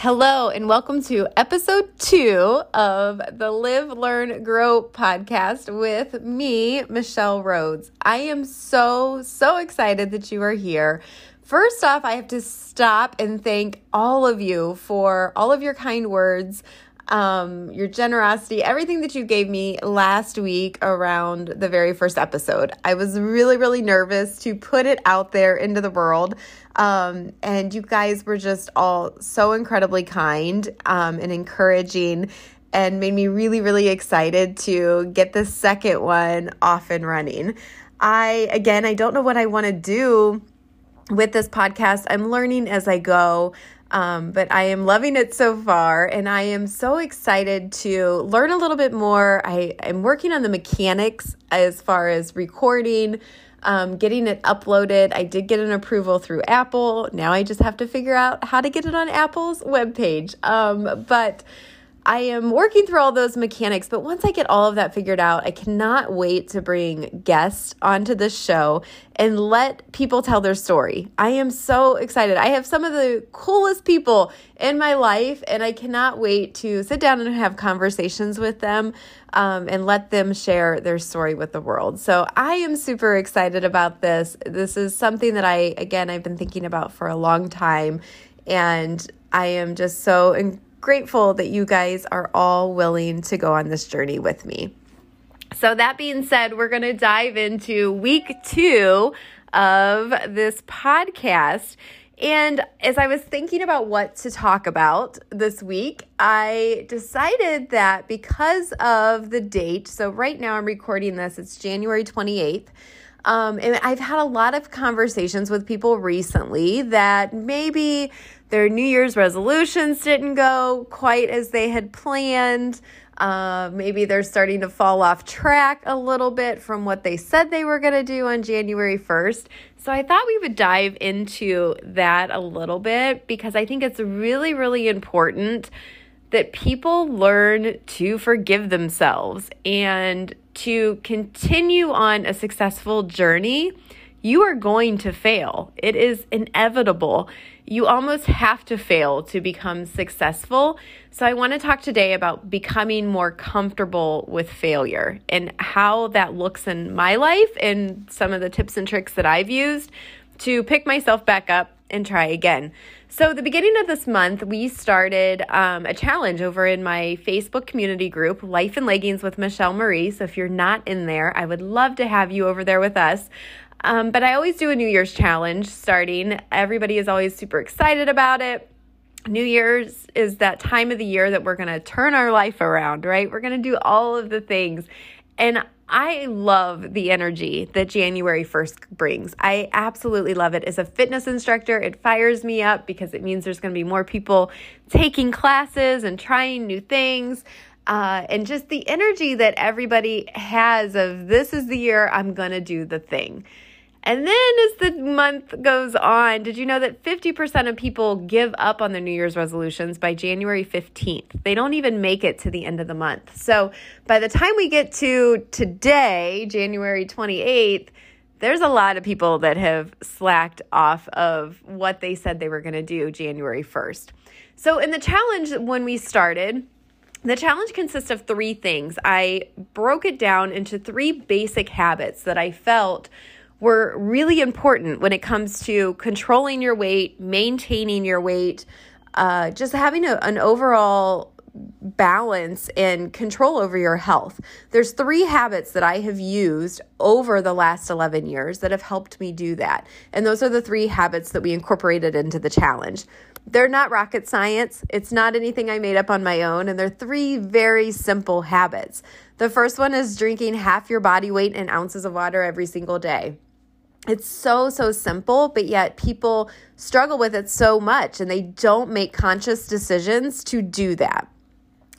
Hello, and welcome to episode two of the Live, Learn, Grow podcast with me, Michelle Rhoads. I am so, so excited that you are here. First off, I have to stop and thank all of you for all of your kind words um, your generosity, everything that you gave me last week around the very first episode. I was really, really nervous to put it out there into the world. Um, and you guys were just all so incredibly kind um, and encouraging and made me really, really excited to get the second one off and running. I, again, I don't know what I want to do with this podcast. I'm learning as I go. Um, but I am loving it so far, and I am so excited to learn a little bit more. I am working on the mechanics as far as recording, um, getting it uploaded. I did get an approval through Apple. Now I just have to figure out how to get it on Apple's webpage. Um, but I am working through all those mechanics, but once I get all of that figured out, I cannot wait to bring guests onto the show and let people tell their story. I am so excited. I have some of the coolest people in my life, and I cannot wait to sit down and have conversations with them um, and let them share their story with the world. So I am super excited about this. This is something that I, again, I've been thinking about for a long time, and I am just so grateful that you guys are all willing to go on this journey with me. So, that being said, we're going to dive into week two of this podcast. And as I was thinking about what to talk about this week, I decided that because of the date, so right now I'm recording this, it's January 28th. Um, and I've had a lot of conversations with people recently that maybe their New Year's resolutions didn't go quite as they had planned. Uh, maybe they're starting to fall off track a little bit from what they said they were going to do on January 1st. So I thought we would dive into that a little bit because I think it's really, really important that people learn to forgive themselves and to continue on a successful journey. You are going to fail, it is inevitable you almost have to fail to become successful. So, I want to talk today about becoming more comfortable with failure and how that looks in my life and some of the tips and tricks that I've used to pick myself back up and try again. So, the beginning of this month, we started um, a challenge over in my Facebook community group, Life in Leggings with Michelle Marie. So, if you're not in there, I would love to have you over there with us. Um, but I always do a New Year's challenge starting. Everybody is always super excited about it. New Year's is that time of the year that we're going to turn our life around, right? We're going to do all of the things. And I love the energy that January 1st brings. I absolutely love it. As a fitness instructor, it fires me up because it means there's going to be more people taking classes and trying new things. Uh, and just the energy that everybody has of this is the year I'm going to do the thing. And then as the month goes on, did you know that 50% of people give up on their New Year's resolutions by January 15th? They don't even make it to the end of the month. So by the time we get to today, January 28th, there's a lot of people that have slacked off of what they said they were going to do January 1st. So in the challenge, when we started, the challenge consists of three things. I broke it down into three basic habits that I felt were really important when it comes to controlling your weight, maintaining your weight, uh, just having a, an overall balance and control over your health. There's three habits that I have used over the last 11 years that have helped me do that. And those are the three habits that we incorporated into the challenge. They're not rocket science. It's not anything I made up on my own. And they're three very simple habits. The first one is drinking half your body weight in ounces of water every single day. It's so, so simple, but yet people struggle with it so much and they don't make conscious decisions to do that.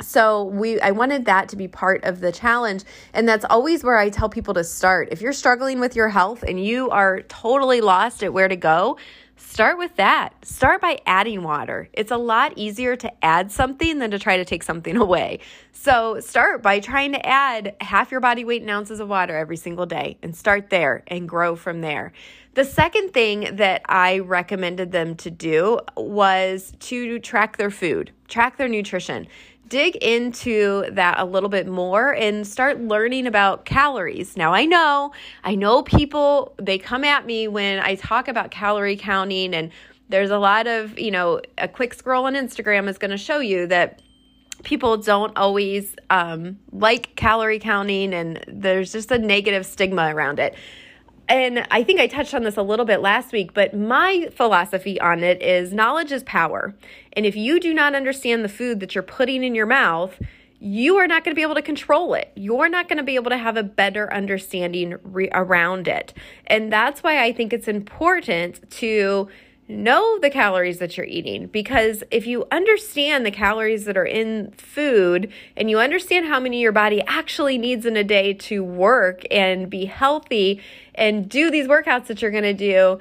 So we I wanted that to be part of the challenge and that's always where I tell people to start. If you're struggling with your health and you are totally lost at where to go, start with that. Start by adding water. It's a lot easier to add something than to try to take something away. So start by trying to add half your body weight in ounces of water every single day and start there and grow from there. The second thing that I recommended them to do was to track their food, track their nutrition dig into that a little bit more and start learning about calories. Now, I know, I know people, they come at me when I talk about calorie counting, and there's a lot of, you know, a quick scroll on Instagram is going to show you that people don't always um, like calorie counting, and there's just a negative stigma around it and I think I touched on this a little bit last week, but my philosophy on it is knowledge is power. And if you do not understand the food that you're putting in your mouth, you are not going to be able to control it. You're not going to be able to have a better understanding re- around it. And that's why I think it's important to know the calories that you're eating because if you understand the calories that are in food and you understand how many your body actually needs in a day to work and be healthy and do these workouts that you're going to do,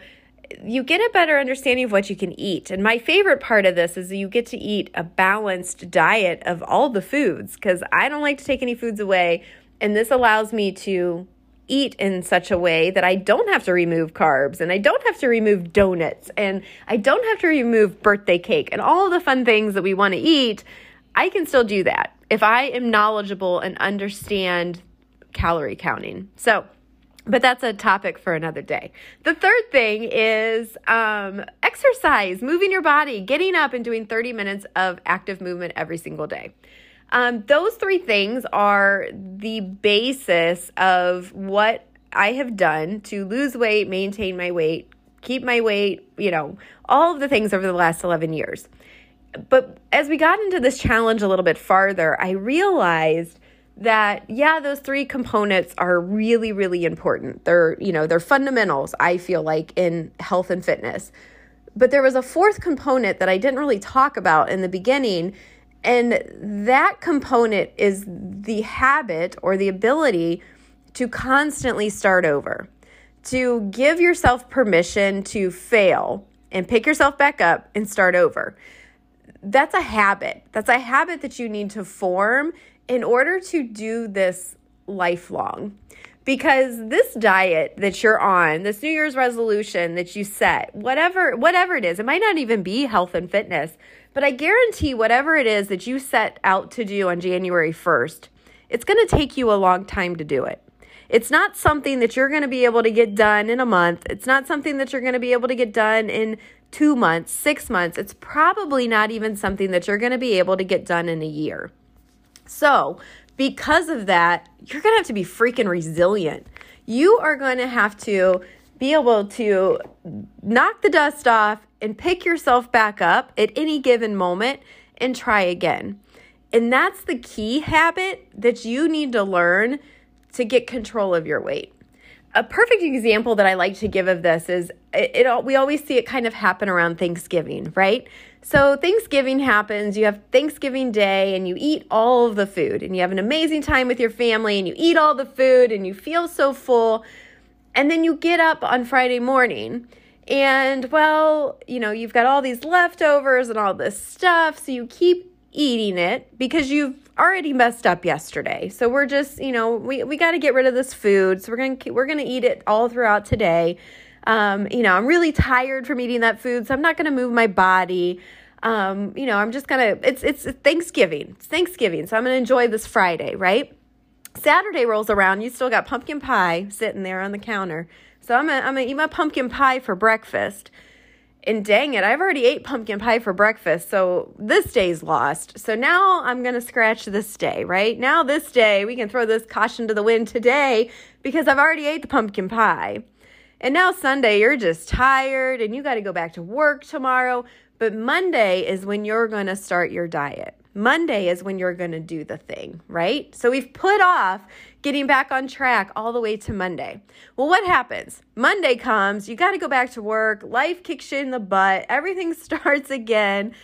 you get a better understanding of what you can eat. And my favorite part of this is you get to eat a balanced diet of all the foods because I don't like to take any foods away. And this allows me to eat in such a way that I don't have to remove carbs and I don't have to remove donuts and I don't have to remove birthday cake and all the fun things that we want to eat. I can still do that if I am knowledgeable and understand calorie counting. So, but that's a topic for another day. The third thing is um, exercise, moving your body, getting up and doing 30 minutes of active movement every single day. Um, those three things are the basis of what I have done to lose weight, maintain my weight, keep my weight, you know, all of the things over the last 11 years. But as we got into this challenge a little bit farther, I realized that yeah those three components are really really important they're you know they're fundamentals i feel like in health and fitness but there was a fourth component that i didn't really talk about in the beginning and that component is the habit or the ability to constantly start over, to give yourself permission to fail and pick yourself back up and start over. That's a habit. That's a habit that you need to form in order to do this lifelong. Because this diet that you're on, this New Year's resolution that you set, whatever whatever it is, it might not even be health and fitness, but I guarantee whatever it is that you set out to do on January 1st, it's going to take you a long time to do it. It's not something that you're going to be able to get done in a month. It's not something that you're going to be able to get done in two months, six months. It's probably not even something that you're going to be able to get done in a year. So, because of that, you're going to have to be freaking resilient. You are going to have to be able to knock the dust off and pick yourself back up at any given moment and try again. And that's the key habit that you need to learn to get control of your weight. A perfect example that I like to give of this is it, it we always see it kind of happen around Thanksgiving, right? So Thanksgiving happens, you have Thanksgiving Day and you eat all of the food and you have an amazing time with your family and you eat all the food and you feel so full and then you get up on Friday morning and well, you know, you've got all these leftovers and all this stuff. So you keep eating it because you've already messed up yesterday. So we're just, you know, we, we got to get rid of this food. So we're going to, we're going to eat it all throughout today. Um, you know, I'm really tired from eating that food. So I'm not going to move my body. Um, you know, I'm just going to, it's, it's Thanksgiving. It's Thanksgiving. So I'm going to enjoy this Friday, right? Saturday rolls around, you still got pumpkin pie sitting there on the counter. So I'm gonna, I'm gonna eat my pumpkin pie for breakfast. And dang it, I've already ate pumpkin pie for breakfast, so this day's lost. So now I'm gonna scratch this day, right? Now this day, we can throw this caution to the wind today because I've already ate the pumpkin pie. And now Sunday, you're just tired and you got to go back to work tomorrow. But Monday is when you're going to start your diet. Monday is when you're going to do the thing, right? So we've put off getting back on track all the way to Monday. Well, what happens? Monday comes, you got to go back to work, life kicks you in the butt, everything starts again.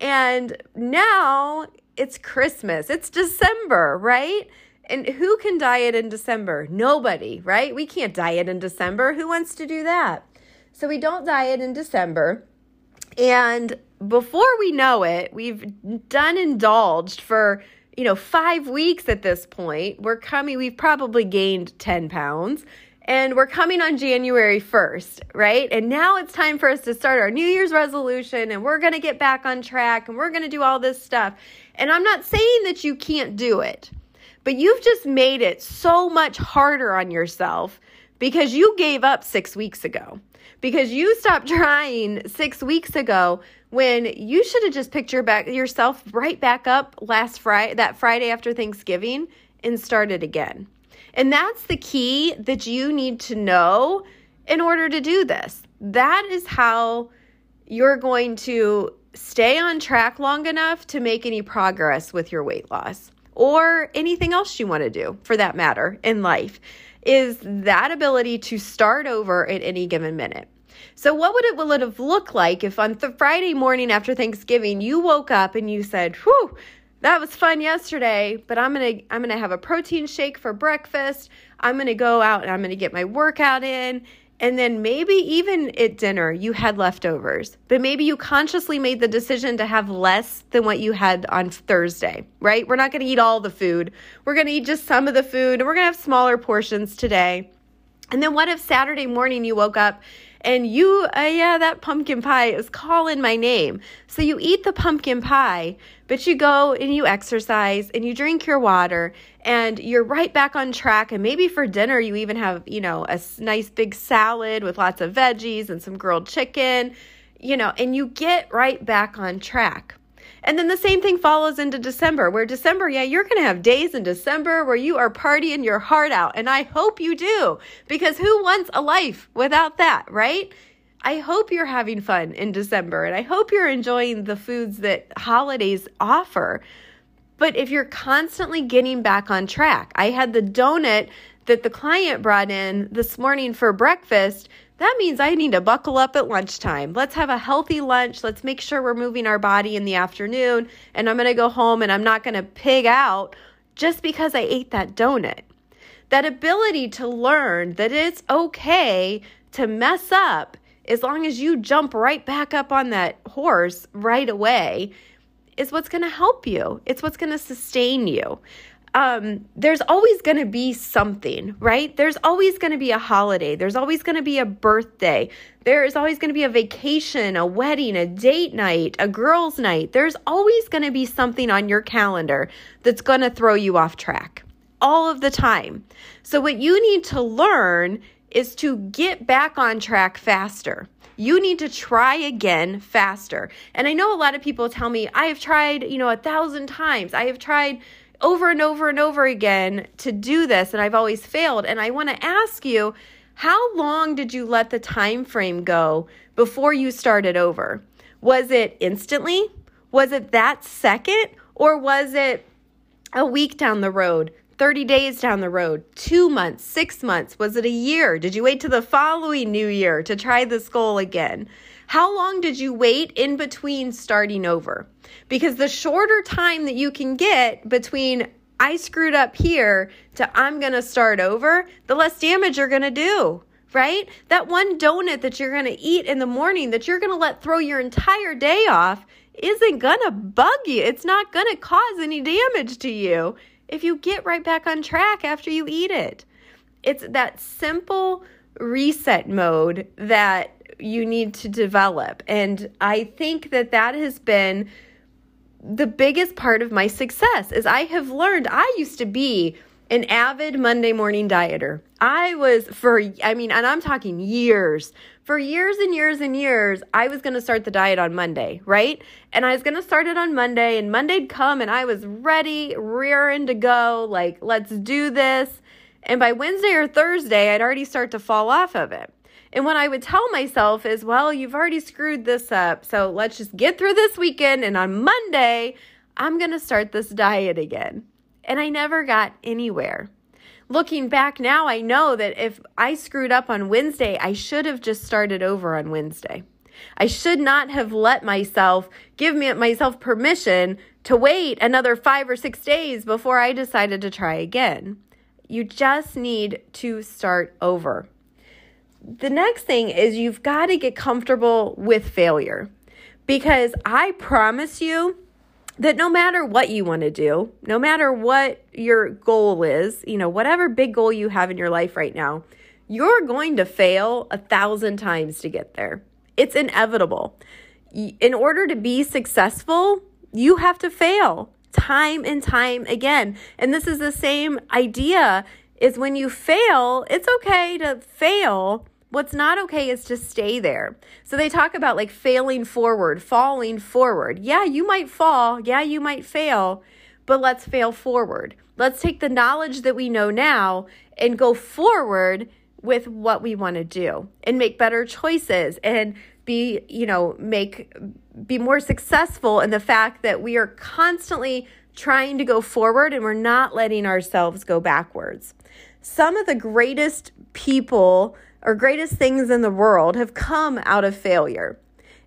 And now it's Christmas, it's December, right? And who can diet in December? Nobody, right? We can't diet in December. Who wants to do that? So we don't diet in December. And before we know it, we've done indulged for, you know, five weeks at this point. We're coming, we've probably gained 10 pounds and we're coming on January 1st, right? And now it's time for us to start our New Year's resolution and we're going to get back on track and we're going to do all this stuff. And I'm not saying that you can't do it, but you've just made it so much harder on yourself because you gave up six weeks ago. Because you stopped trying six weeks ago when you should have just picked your back yourself right back up last Friday, that Friday after Thanksgiving, and started again. And that's the key that you need to know in order to do this. That is how you're going to stay on track long enough to make any progress with your weight loss or anything else you want to do for that matter in life is that ability to start over at any given minute. So, what would it will it have looked like if on the Friday morning after Thanksgiving you woke up and you said, "Whew, that was fun yesterday, but I'm gonna I'm gonna have a protein shake for breakfast. I'm gonna go out and I'm gonna get my workout in." And then maybe even at dinner you had leftovers, but maybe you consciously made the decision to have less than what you had on Thursday, right? We're not to eat all the food. We're to eat just some of the food and we're to have smaller portions today. And then what if Saturday morning you woke up and you, uh, yeah, that pumpkin pie is calling my name. So you eat the pumpkin pie, but you go and you exercise and you drink your water and you're right back on track. And maybe for dinner, you even have, you know, a nice big salad with lots of veggies and some grilled chicken, you know, and you get right back on track. And then the same thing follows into December, where December, yeah, you're going to have days in December where you are partying your heart out. And I hope you do, because who wants a life without that, right? I hope you're having fun in December and I hope you're enjoying the foods that holidays offer. But if you're constantly getting back on track, I had the donut that the client brought in this morning for breakfast that means I need to buckle up at lunchtime. Let's have a healthy lunch. Let's make sure we're moving our body in the afternoon. And I'm going to go home and I'm not going to pig out just because I ate that donut. That ability to learn that it's okay to mess up as long as you jump right back up on that horse right away is what's going to help you. It's what's going to sustain you um, there's always going to be something, right? There's always going to be a holiday. There's always going to be a birthday. There's always going to be a vacation, a wedding, a date night, a girls' night. There's always going to be something on your calendar that's going to throw you off track all of the time. So, what you need to learn is to get back on track faster. You need to try again faster. And I know a lot of people tell me, I have tried, you know, a thousand times. I have tried over and over and over again to do this and I've always failed and I want to ask you how long did you let the time frame go before you started over? Was it instantly? Was it that second or was it a week down the road? 30 days down the road, two months, six months? Was it a year? Did you wait to the following new year to try this goal again? How long did you wait in between starting over? Because the shorter time that you can get between I screwed up here to I'm going to start over, the less damage you're going to do, right? That one donut that you're going to eat in the morning that you're going to let throw your entire day off isn't going to bug you. It's not going to cause any damage to you if you get right back on track after you eat it. It's that simple reset mode that you need to develop. And I think that that has been the biggest part of my success is I have learned I used to be an avid Monday morning dieter. I was for I mean and I'm talking years. For years and years and years, I was going to start the diet on Monday, right? And I was going to start it on Monday and Monday'd come and I was ready, rearing to go, like let's do this. And by Wednesday or Thursday, I'd already start to fall off of it. And what I would tell myself is, well, you've already screwed this up. So let's just get through this weekend. And on Monday, I'm going to start this diet again. And I never got anywhere. Looking back now, I know that if I screwed up on Wednesday, I should have just started over on Wednesday. I should not have let myself give me myself permission to wait another 5 or 6 days before I decided to try again. You just need to start over the next thing is you've got to get comfortable with failure because I promise you that no matter what you want to do, no matter what your goal is, you know, whatever big goal you have in your life right now, you're going to fail a thousand times to get there. It's inevitable. In order to be successful, you have to fail time and time again. And this is the same idea is when you fail, it's okay to fail. What's not okay is to stay there. So they talk about like failing forward, falling forward. Yeah, you might fall. Yeah, you might fail, but let's fail forward. Let's take the knowledge that we know now and go forward with what we want to do and make better choices and be, you know, make be more successful in the fact that we are constantly trying to go forward and we're not letting ourselves go backwards. Some of the greatest people or greatest things in the world have come out of failure.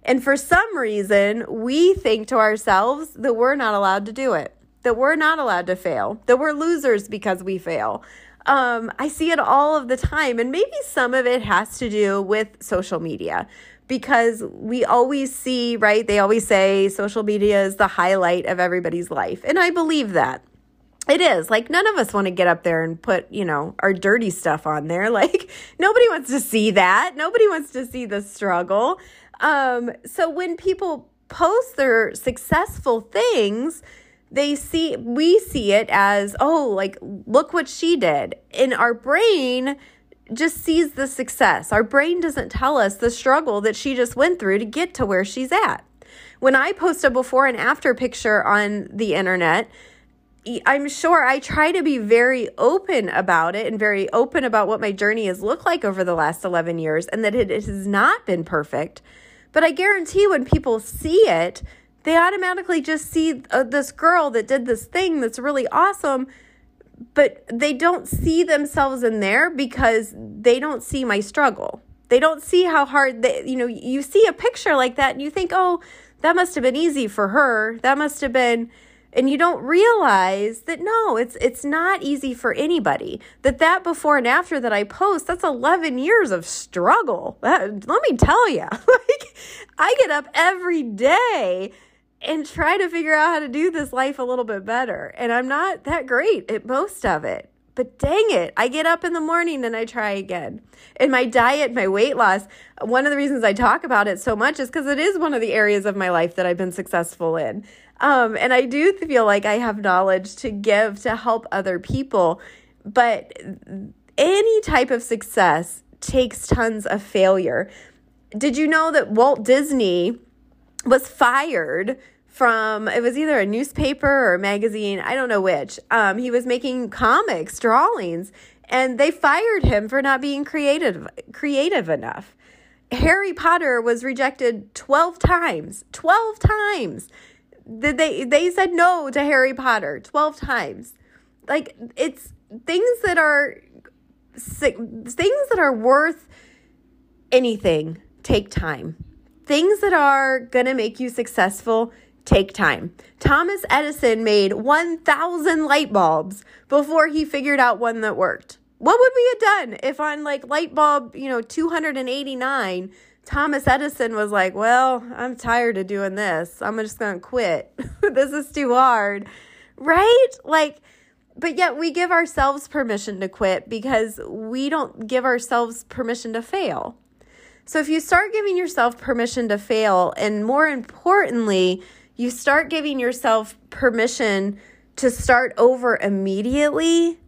And for some reason, we think to ourselves that we're not allowed to do it, that we're not allowed to fail, that we're losers because we fail. Um, I see it all of the time. And maybe some of it has to do with social media because we always see, right? They always say social media is the highlight of everybody's life. And I believe that. It is like none of us want to get up there and put, you know, our dirty stuff on there. Like nobody wants to see that. Nobody wants to see the struggle. Um, so when people post their successful things, they see we see it as oh like look what she did and our brain just sees the success our brain doesn't tell us the struggle that she just went through to get to where she's at when i post a before and after picture on the internet i'm sure i try to be very open about it and very open about what my journey has looked like over the last 11 years and that it has not been perfect. But i guarantee when people see it they automatically just see uh, this girl that did this thing that's really awesome but they don't see themselves in there because they don't see my struggle. They don't see how hard they you know you see a picture like that and you think oh that must have been easy for her. That must have been and you don't realize that no it's it's not easy for anybody that that before and after that i post that's 11 years of struggle that, let me tell you like i get up every day and try to figure out how to do this life a little bit better. And I'm not that great at most of it. But dang it, I get up in the morning and I try again. And my diet, my weight loss, one of the reasons I talk about it so much is because it is one of the areas of my life that I've been successful in. Um, and I do feel like I have knowledge to give to help other people. But any type of success takes tons of failure. Did you know that Walt Disney was fired from it was either a newspaper or a magazine, I don't know which. Um, he was making comics, drawings, and they fired him for not being creative creative enough. Harry Potter was rejected 12 times. 12 times. They they said no to Harry Potter 12 times. Like it's things that are things that are worth anything take time. Things that are going to make you successful take time. Thomas Edison made 1,000 light bulbs before he figured out one that worked. What would we have done if on like light bulb, you know, 289, Thomas Edison was like, well, I'm tired of doing this. I'm just going to quit. this is too hard. Right? Like, but yet we give ourselves permission to quit because we don't give ourselves permission to fail. So if you start giving yourself permission to fail, and more importantly, you start giving yourself permission to start over immediately,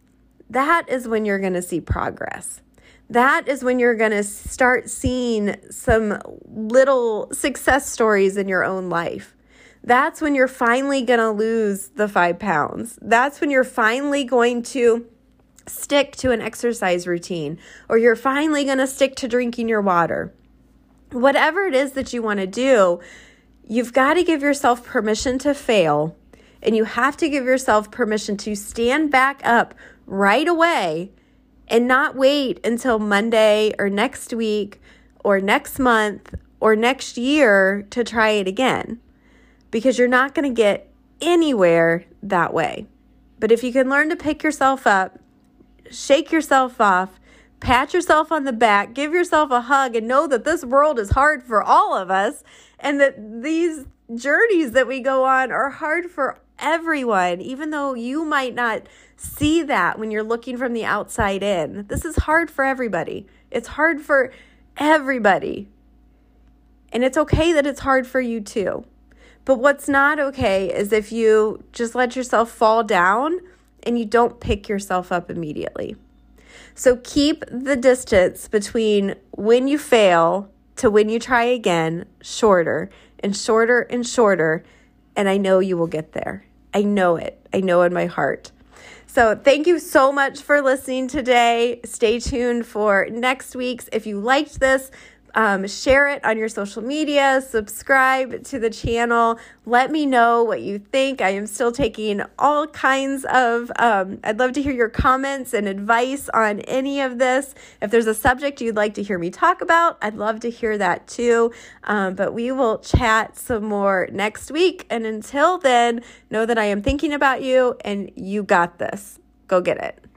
that is when you're going to see progress. That is when you're going to start seeing some little success stories in your own life. That's when you're finally going to lose the five pounds. That's when you're finally going to stick to an exercise routine or you're finally going to stick to drinking your water. Whatever it is that you want to do, You've got to give yourself permission to fail, and you have to give yourself permission to stand back up right away and not wait until Monday or next week or next month or next year to try it again because you're not going to get anywhere that way. But if you can learn to pick yourself up, shake yourself off, pat yourself on the back, give yourself a hug, and know that this world is hard for all of us and that these journeys that we go on are hard for everyone, even though you might not see that when you're looking from the outside in. This is hard for everybody. It's hard for everybody. And it's okay that it's hard for you too. But what's not okay is if you just let yourself fall down and you don't pick yourself up immediately. So keep the distance between when you fail to when you try again shorter and shorter and shorter. And I know you will get there. I know it. I know in my heart. So, thank you so much for listening today. Stay tuned for next week's. If you liked this, um, share it on your social media, subscribe to the channel. Let me know what you think. I am still taking all kinds of, um, I'd love to hear your comments and advice on any of this. If there's a subject you'd like to hear me talk about, I'd love to hear that too. Um, but we will chat some more next week. And until then, know that I am thinking about you and you got this. Go get it.